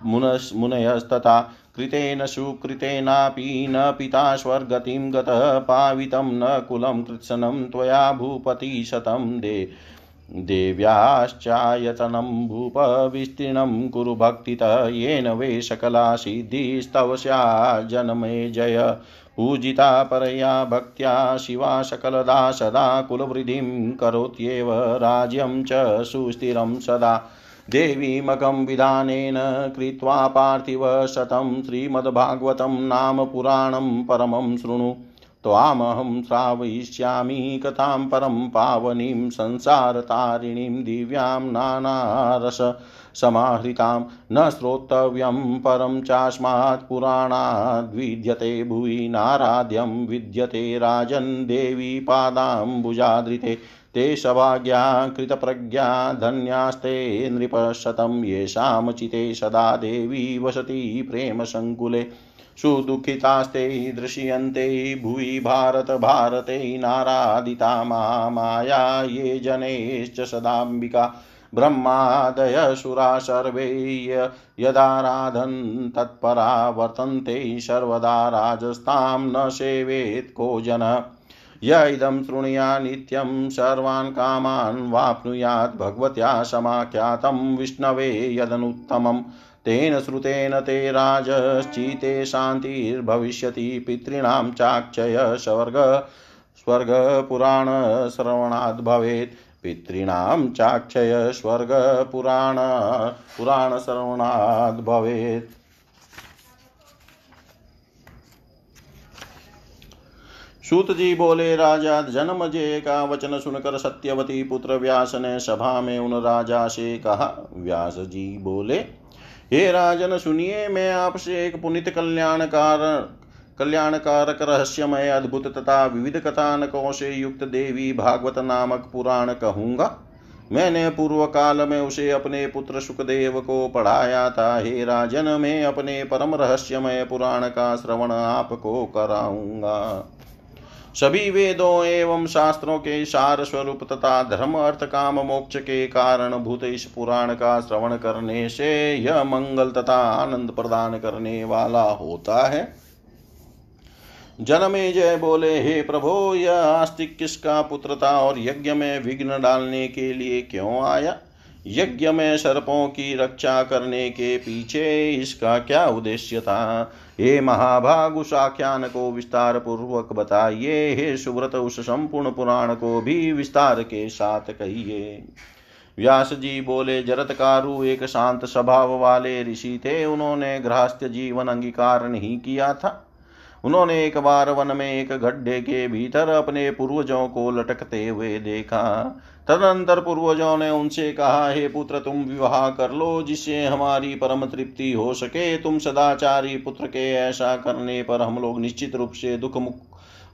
मुनस्, मुनयस्तथा। कृतेन सुकृतेनापि न पिता स्वर्गतिं गतः, पावितं न कुलं कृत्सनं त्वया भूपतिशतं दे। देव्याश्चायतनं भूप विस्तीर्णं कुरु भक्तितः येन वै सकला सिद्धिस्तव जनमे जय। पूजिता परया भक्त्या शिवा सकलदा सदा कुलवृद्धिं करोत्येव राज्यं च सुस्थिरं सदा। देवीमकं विधानेन कृत्वा पार्थिव शतं श्रीमद्भागवतं नाम पुराणं परमं शृणु। त्वामहं श्रावयिष्यामि कथां परं पावनीं संसारतारिणीं दिव्यां नानारस समाहृतां। न श्रोतव्यं परं चास्मात् पुराणाद्विद्यते भुवि नाराध्यं विद्यते राजन् देवी पादाम्बुजादृते ते सभाग्या कृतप्रज्ञा धन्यास्ते नृपशतं येषां चिते सदा देवी वसति प्रेमसङ्कुले। सुदुःखितास्ते दृश्यन्ते भुवि भारत भारते नारादिता महामाया ये जनेश्च सदाम्बिका ब्रह्मादयसुरा सर्वे यदाराधन् तत्परा वर्तन्ते सर्वदा राजस्तां न सेवेत् को जनः य इदं शृणुया नित्यं सर्वान् कामान् वाप्नुयात् भगवत्या समाख्यातं विष्णवे यदनुत्तमम्। तेन श्रुतेन ते राजश्चिते शान्तिर्भविष्यति पितॄणां चाक्षय स्वर्ग स्वर्गपुराणश्रवणाद् भवेत् पितॄणां चाक्षय स्वर्गपुराण पुराणश्रवणाद् भवेत् सूत जी बोले, राजा जन्मजय का वचन सुनकर सत्यवती पुत्र व्यास ने सभा में उन राजा से कहा? व्यास जी बोले हे राजन, सुनिए, मैं आपसे एक पुनित कल्याणकार, कल्याणकारक रहस्यमय अद्भुत तथा विविध कथानकों से युक्त देवी भागवत नामक पुराण कहूँगा। मैंने पूर्व काल में उसे अपने पुत्र सुखदेव को पढ़ाया था। हे राजन, मैं अपने परम रहस्यमय पुराण का श्रवण आपको कराऊँगा। सभी वेदों एवं शास्त्रों के सार स्वरूप तथा धर्म, अर्थ, काम, मोक्ष के कारण भूत इस पुराण का श्रवण करने से यह मंगल तथा आनंद प्रदान करने वाला होता है। जनमे जय बोले, हे प्रभो, यह आस्तिक किसका पुत्र था और यज्ञ में विघ्न डालने के लिए क्यों आया? यज्ञ में सर्पों की रक्षा करने के पीछे इसका क्या उद्देश्य था? हे महाभाग उस आख्यान को विस्तार पूर्वक बताइए, हे सुव्रत उस संपूर्ण पुराण को भी विस्तार के साथ कहिए। व्यास जी बोले, जरतकारु एक शांत स्वभाव वाले ऋषि थे, उन्होंने गृहस्थ जीवन अंगीकार नहीं किया था। उन्होंने एक बार वन में एक गड्ढे के भीतर अपने पूर्वजों को लटकते हुए देखा। तदनंतर पूर्वजों ने उनसे कहा, हे पुत्र, तुम विवाह कर लो, जिससे हमारी परम तृप्ति हो सके। तुम सदाचारी पुत्र के ऐसा करने पर हम लोग निश्चित रूप से दुख मुक्त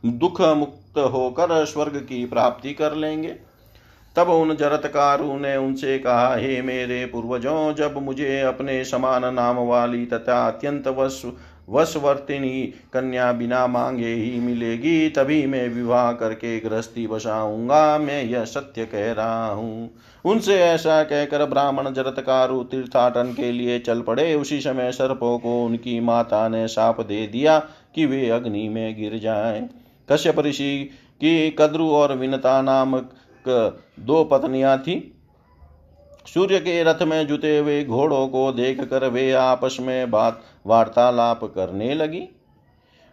दुख मुक्त होकर स्वर्ग की प्राप्ति कर लेंगे। तब उन जरतकारु ने उनसे कहा, हे मेरे पूर्वजों, जब मुझे अपने समान नाम वाली तथा अत्यंत वश वशवर्तिनी कन्या बिना मांगे ही मिलेगी, तभी मैं विवाह करके गृहस्थी बसाऊँगा, मैं यह सत्य कह रहा हूँ। उनसे ऐसा कहकर ब्राह्मण जरतकारु तीर्थाटन के लिए चल पड़े। उसी समय सर्पों को उनकी माता ने साप दे दिया कि वे अग्नि में गिर जाएँ। कश्यप ऋषि की कद्रु और विनता नामक दो पत्नियाँ थी। सूर्य के रथ में जुते हुए घोड़ों को देख कर वे आपस में बात वार्तालाप करने लगी।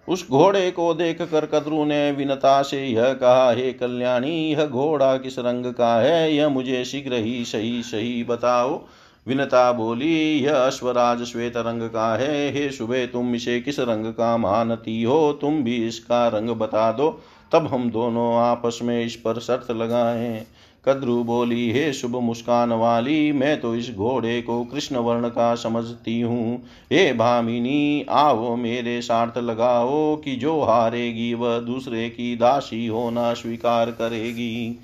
उस घोड़े को देख कर कद्रु ने विनता से यह कहा, हे कल्याणी, यह घोड़ा किस रंग का है? यह मुझे शीघ्र ही सही सही बताओ। विनता बोली, यह अश्वराज श्वेत रंग का है। हे सुबह तुम इसे किस रंग का मानती हो? तुम भी इसका रंग बता दो। तब हम दोनों आपस में इस पर शर्त लगाएँ। कद्रु बोली, हे शुभ मुस्कान वाली, मैं तो इस घोड़े को कृष्ण वर्ण का समझती हूँ। हे भामिनी, आओ मेरे साथ लगाओ कि जो हारेगी वह दूसरे की दासी होना स्वीकार करेगी।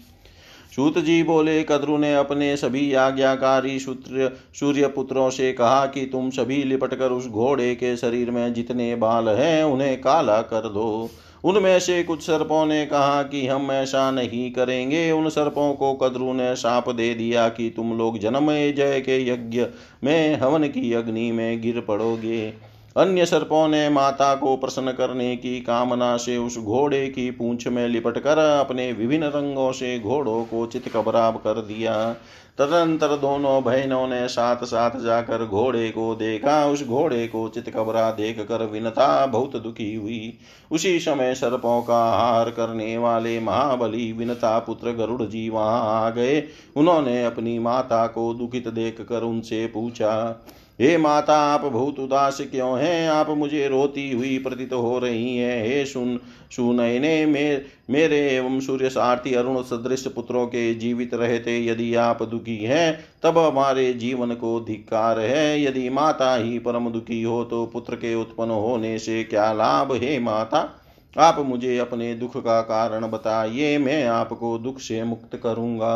सूत जी बोले, कद्रु ने अपने सभी आज्ञाकारी सूत्र, सूर्य पुत्रों से कहा कि तुम सभी लिपट कर उस घोड़े के शरीर में जितने बाल हैं, उन्हें काला कर दो। उनमें से कुछ सर्पों ने कहा कि हम ऐसा नहीं करेंगे। उन सर्पों को कद्रु ने साप दे दिया कि तुम लोग जन्म जय के यज्ञ में, हवन की अग्नि में गिर पड़ोगे। अन्य सर्पों ने माता को प्रसन्न करने की कामना से उस घोड़े की पूंछ में लिपट कर अपने विभिन्न रंगों से घोड़ों को चितकबराब कर दिया। तदनंतर दोनों बहनों ने साथ साथ जाकर घोड़े को देखा। उस घोड़े को चितकबरा देख कर विनता बहुत दुखी हुई। उसी समय सर्पों का हार करने वाले महाबली विनता पुत्र गरुड़ जी वहाँ आ गए। उन्होंने अपनी माता को दुखित देख कर उनसे पूछा हे माता आप बहुत उदास क्यों हैं? आप मुझे रोती हुई प्रतीत हो रही हैं। हे सुन सुनयने मे, मेरे एवं सूर्य सारथी अरुण सदृश पुत्रों के जीवित रहते यदि आप दुखी हैं तब हमारे जीवन को धिक्कार है। यदि माता ही परम दुखी हो तो पुत्र के उत्पन्न होने से क्या लाभ हे माता? आप मुझे अपने दुख का कारण बताइए मैं आपको दुख से मुक्त करूँगा।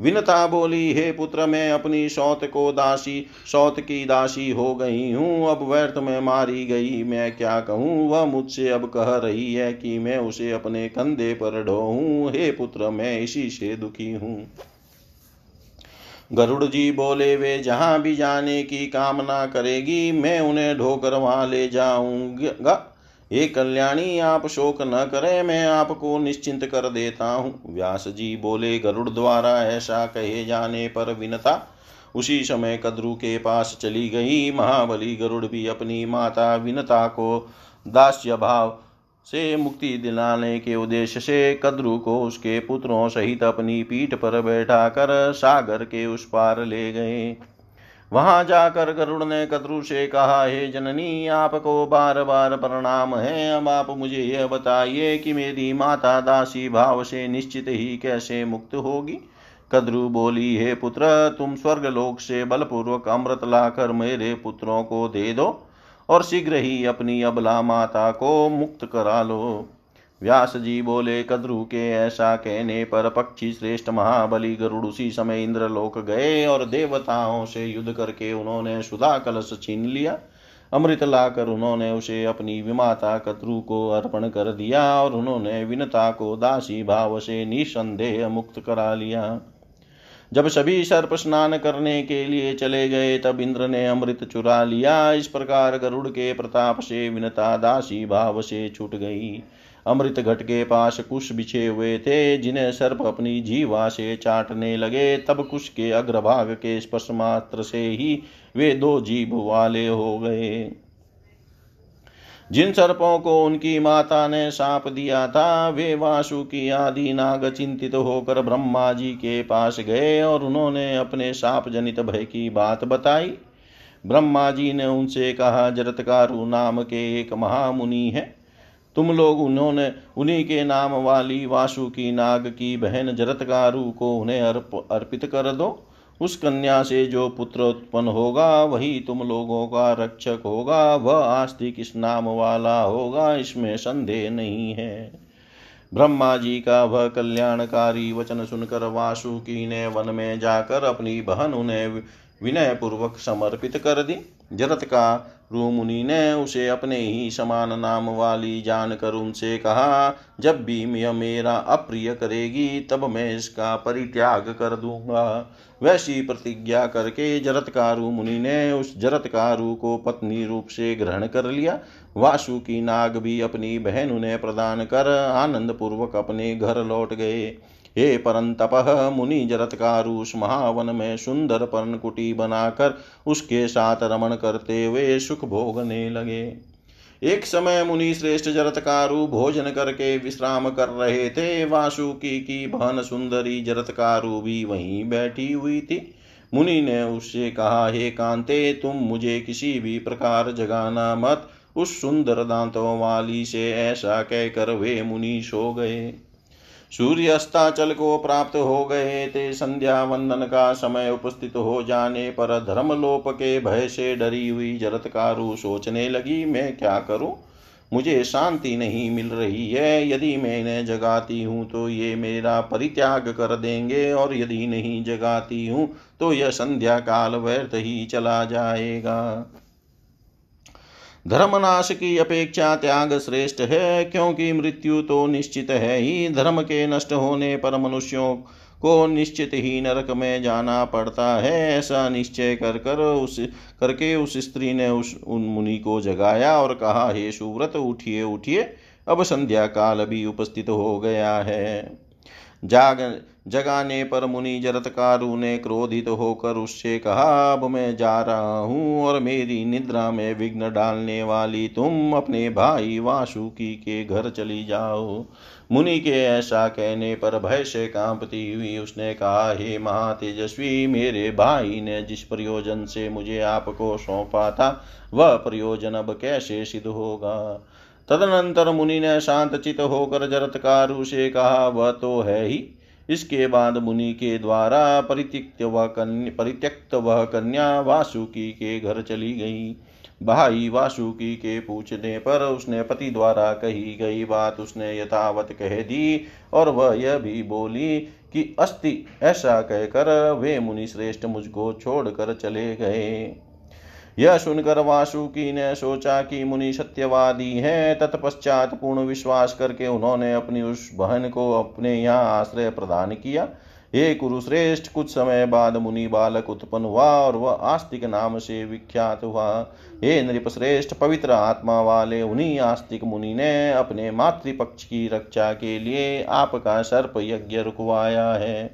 विनता बोली, हे पुत्र, मैं अपनी सौत को दासी सौत की दासी हो गई हूँ। अब व्यर्थ में मारी गई। मैं क्या कहूँ? वह मुझसे अब कह रही है कि मैं उसे अपने कंधे पर ढोऊं। हे पुत्र, मैं इसी से दुखी हूँ। गरुड़ जी बोले, वे जहाँ भी जाने की कामना करेगी, मैं उन्हें ढोकर वहाँ ले जाऊँगा। हे कल्याणी, आप शोक न करें, मैं आपको निश्चिंत कर देता हूँ। व्यास जी बोले, गरुड़ द्वारा ऐसा कहे जाने पर विनता उसी समय कद्रु के पास चली गई। महाबली गरुड़ भी अपनी माता विनता को दास्य भाव से मुक्ति दिलाने के उद्देश्य से कद्रु को उसके पुत्रों सहित अपनी पीठ पर बैठा कर सागर के उस पार ले गए। वहाँ जाकर गरुड़ ने कद्रु से कहा, हे जननी, आपको बार बार प्रणाम है। अब आप मुझे यह बताइए कि मेरी माता दासी भाव से निश्चित ही कैसे मुक्त होगी? कद्रु बोली, हे पुत्र, तुम स्वर्ग लोक से बलपूर्वक अमृत लाकर मेरे पुत्रों को दे दो और शीघ्र ही अपनी अबला माता को मुक्त करा लो। व्यास जी बोले, कद्रु के ऐसा कहने पर पक्षी श्रेष्ठ महाबली गरुड़ उसी समय इंद्रलोक गए और देवताओं से युद्ध करके उन्होंने सुधा कलश छीन लिया। अमृत लाकर उन्होंने उसे अपनी विमाता कद्रु को अर्पण कर दिया और उन्होंने विनता को दासी भाव से निसंदेह मुक्त करा लिया। जब सभी सर्प स्नान करने के लिए चले गए, तब इंद्र ने अमृत चुरा लिया। इस प्रकार गरुड़ के प्रताप से विनता दासी भाव से छूट गई। अमृत घट के पास कुश बिछे हुए थे, जिन्हें सर्प अपनी जीवा से चाटने लगे। तब कुश के अग्रभाग के स्पर्श मात्र से ही वे दो जीव वाले हो गए। जिन सर्पों को उनकी माता ने साप दिया था, वे वासुकी आदि नाग चिंतित होकर ब्रह्मा जी के पास गए और उन्होंने अपने साप जनित भय की बात बताई। ब्रह्मा जी ने उनसे कहा, जरतकारु नाम के एक महामुनि है। तुम लोग उन्होंने, उन्हीं के नाम वाली वासु की नाग की बहन जरतकारु को उन्हें अर्प, अर्पित कर दो। उस कन्या से जो पुत्र उत्पन्न होगा, वही तुम लोगों का रक्षक होगा। वह आस्तिक इस नाम वाला होगा, इसमें संदेह नहीं है। ब्रह्मा जी का वह कल्याणकारी वचन सुनकर वासुकी ने वन में जाकर अपनी बहन उन्हें विनयपूर्वक समर्पित कर दी। जरत का मुनि ने उसे अपने ही समान नाम वाली जानकर उनसे कहा, जब भी यह मेरा अप्रिय करेगी, तब मैं इसका परित्याग कर दूँगा। वैसी प्रतिज्ञा करके जरतकारु मुनि ने उस जरतकारु को पत्नी रूप से ग्रहण कर लिया। वासु की नाग भी अपनी बहन उन्हें प्रदान कर आनंद पूर्वक अपने घर लौट गए। हे परंतप मुनि जरतकारुष महावन में सुंदर पर्णकुटी बनाकर उसके साथ रमण करते हुए सुख भोगने लगे। एक समय मुनि श्रेष्ठ जरतकारु भोजन करके विश्राम कर रहे थे। वासुकी की बहन सुंदरी जरतकारु भी वहीं बैठी हुई थी। मुनि ने उससे कहा, हे कांते, तुम मुझे किसी भी प्रकार जगाना मत। उस सुंदर दांतों वाली से ऐसा कहकर वे मुनि सो गए। सूर्य अस्ताचल को प्राप्त हो गए थे संध्या वंदन का समय उपस्थित हो जाने पर धर्मलोप के भय से डरी हुई जरतकारु सोचने लगी, मैं क्या करूँ? मुझे शांति नहीं मिल रही है। यदि मैं इन्हें जगाती हूँ तो ये मेरा परित्याग कर देंगे और यदि नहीं जगाती हूँ तो यह संध्या काल व्यर्थ ही चला जाएगा। धर्मनाश की अपेक्षा त्याग श्रेष्ठ है, क्योंकि मृत्यु तो निश्चित है ही। धर्म के नष्ट होने पर मनुष्यों को निश्चित ही नरक में जाना पड़ता है। ऐसा निश्चय कर कर उस, करके उस स्त्री ने उस, उन मुनि को जगाया और कहा, हे सुव्रत, उठिए उठिए। अब संध्या काल भी उपस्थित हो गया है। जाग, जगाने पर मुनि जरतकारु ने क्रोधित होकर उससे कहा, अब मैं जा रहा हूँ और मेरी निद्रा में विघ्न डालने वाली तुम अपने भाई वासुकी के घर चली जाओ। मुनि के ऐसा कहने पर भय से कांपती हुई उसने कहा, हे महातेजस्वी, मेरे भाई ने जिस प्रयोजन से मुझे आपको सौंपा था, वह प्रयोजन अब कैसे सिद्ध होगा? तदनंतर मुनि ने शांत चित होकर जरतकारु से कहा, वह तो है ही। इसके बाद मुनि के द्वारा परित्यक्त वह कन्या, परित्यक्त वह कन्या वासुकी के घर चली गई। भाई वासुकी के पूछने पर उसने पति द्वारा कही गई बात उसने यथावत कह दी और वह यह भी बोली कि अस्ति ऐसा कहकर वे मुनि श्रेष्ठ मुझको छोड़कर चले गए। यह सुनकर वासुकी ने सोचा कि मुनि सत्यवादी है, तत्पश्चात पूर्ण विश्वास करके उन्होंने अपनी उस बहन को अपने यहाँ आश्रय प्रदान किया। हे कुरुश्रेष्ठ, कुछ समय बाद मुनि बालक उत्पन्न हुआ और वह आस्तिक नाम से विख्यात हुआ। हे नृपश्रेष्ठ, पवित्र आत्मा वाले उन्हीं आस्तिक मुनि ने अपने मातृपक्ष की रक्षा के लिए आपका सर्प यज्ञ रुकवाया है।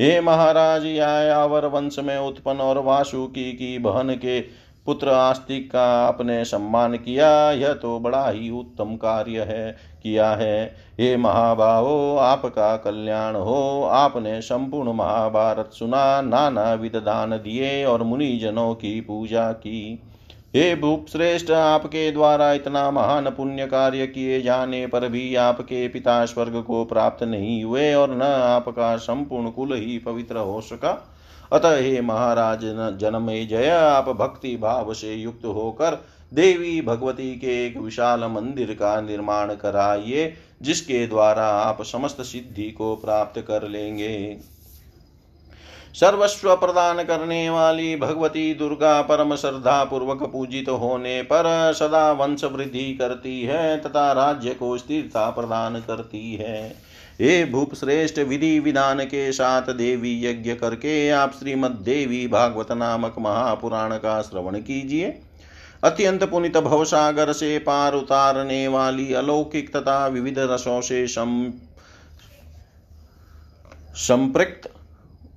हे महाराज यायावर वंश में उत्पन्न और वासुकी की बहन के पुत्र आस्तिक का आपने सम्मान किया, यह तो बड़ा ही उत्तम कार्य है, किया है। हे महाबाहो, आपका कल्याण हो। आपने संपूर्ण महाभारत सुना नाना विध दान दिए और मुनि जनों की पूजा की। हे भूप श्रेष्ठ आपके द्वारा इतना महान पुण्य कार्य किए जाने पर भी आपके पिता स्वर्ग को प्राप्त नहीं हुए और न आपका संपूर्ण कुल ही पवित्र हो सका। अतः हे महाराज जन्म जय, आप भक्ति भाव से युक्त होकर देवी भगवती के एक विशाल मंदिर का निर्माण कराइए, जिसके द्वारा आप समस्त सिद्धि को प्राप्त कर लेंगे। सर्वस्व प्रदान करने वाली भगवती दुर्गा परम श्रद्धा पूर्वक पूजित होने पर सदा वंश वृद्धि करती है, तथा राज्य को स्थिरता प्रदान करती है। हे भूप श्रेष्ठ विधि विधान के साथ देवी यज्ञ करके आप श्रीमद देवी भागवत नामक महापुराण का श्रवण कीजिए। अत्यंत पुनित भवसागर से पार उतारने वाली अलौकिक तथा विविध रसों से संप्रक्त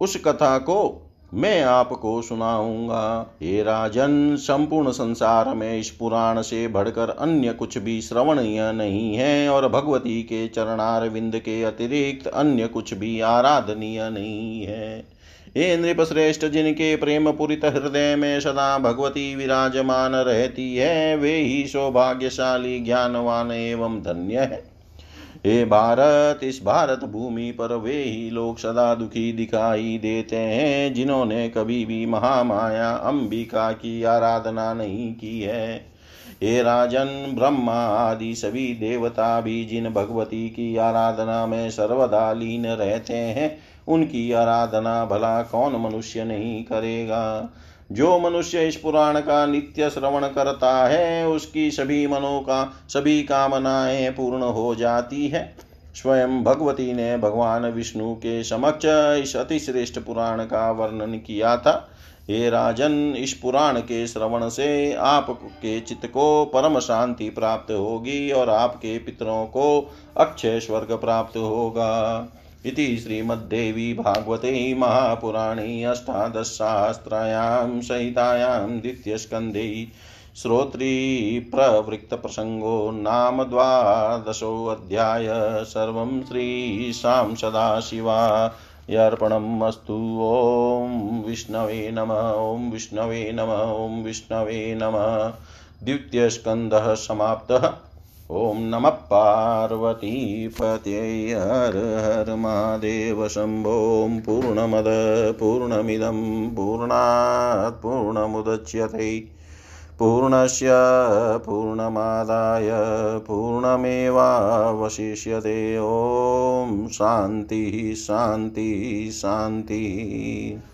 उस कथा को मैं आपको सुनाऊँगा। हे राजन, संपूर्ण संसार में इस पुराण से बढ़कर अन्य कुछ भी श्रवणीय नहीं है और भगवती के चरणार विंद के अतिरिक्त अन्य कुछ भी आराधनीय नहीं है। हे नृप श्रेष्ठ जिनके प्रेम पुरित हृदय में सदा भगवती विराजमान रहती है, वे ही सौभाग्यशाली, ज्ञानवान एवं धन्य है। हे भारत, इस भारत भूमि पर वे ही लोग सदा दुखी दिखाई देते हैं, जिन्होंने कभी भी महामाया अंबिका की आराधना नहीं की है। हे राजन, ब्रह्मा आदि सभी देवता भी जिन भगवती की आराधना में सर्वदा लीन रहते हैं, उनकी आराधना भला कौन मनुष्य नहीं करेगा? जो मनुष्य इस पुराण का नित्य श्रवण करता है, उसकी सभी मनो का, सभी कामनाएँ पूर्ण हो जाती है। स्वयं भगवती ने भगवान विष्णु के समक्ष इस अतिश्रेष्ठ पुराण का वर्णन किया था। हे राजन, इस पुराण के श्रवण से आपके चित्त को परम शांति प्राप्त होगी और आपके पितरों को अक्षय स्वर्ग प्राप्त होगा। इति श्रीमद्देवी भागवते महापुराणे अष्टादशशास्त्रायां सहितायां द्वितीयस्कन्धे श्रोत्रीप्रवृत्तप्रसङ्गो नाम द्वादशोऽध्याय सर्वं श्रीशां सदाशिवा अर्पणम् अस्तु। ॐ विष्णवे नम, ॐ विष्णवे नम, ॐ विष्णवे नम। द्वितीयस्कन्धः समाप्तः। ॐ नमः पार्वतीपते हर हर महादेव शम्भों पूर्णमद, पूर्णमिदं, पूर्णात् पूर्णमुदच्यते। पूर्णस्य, पूर्णमादाय, पूर्णमेवावशिष्यते। ॐ शान्तिः शान्तिः शान्तिः।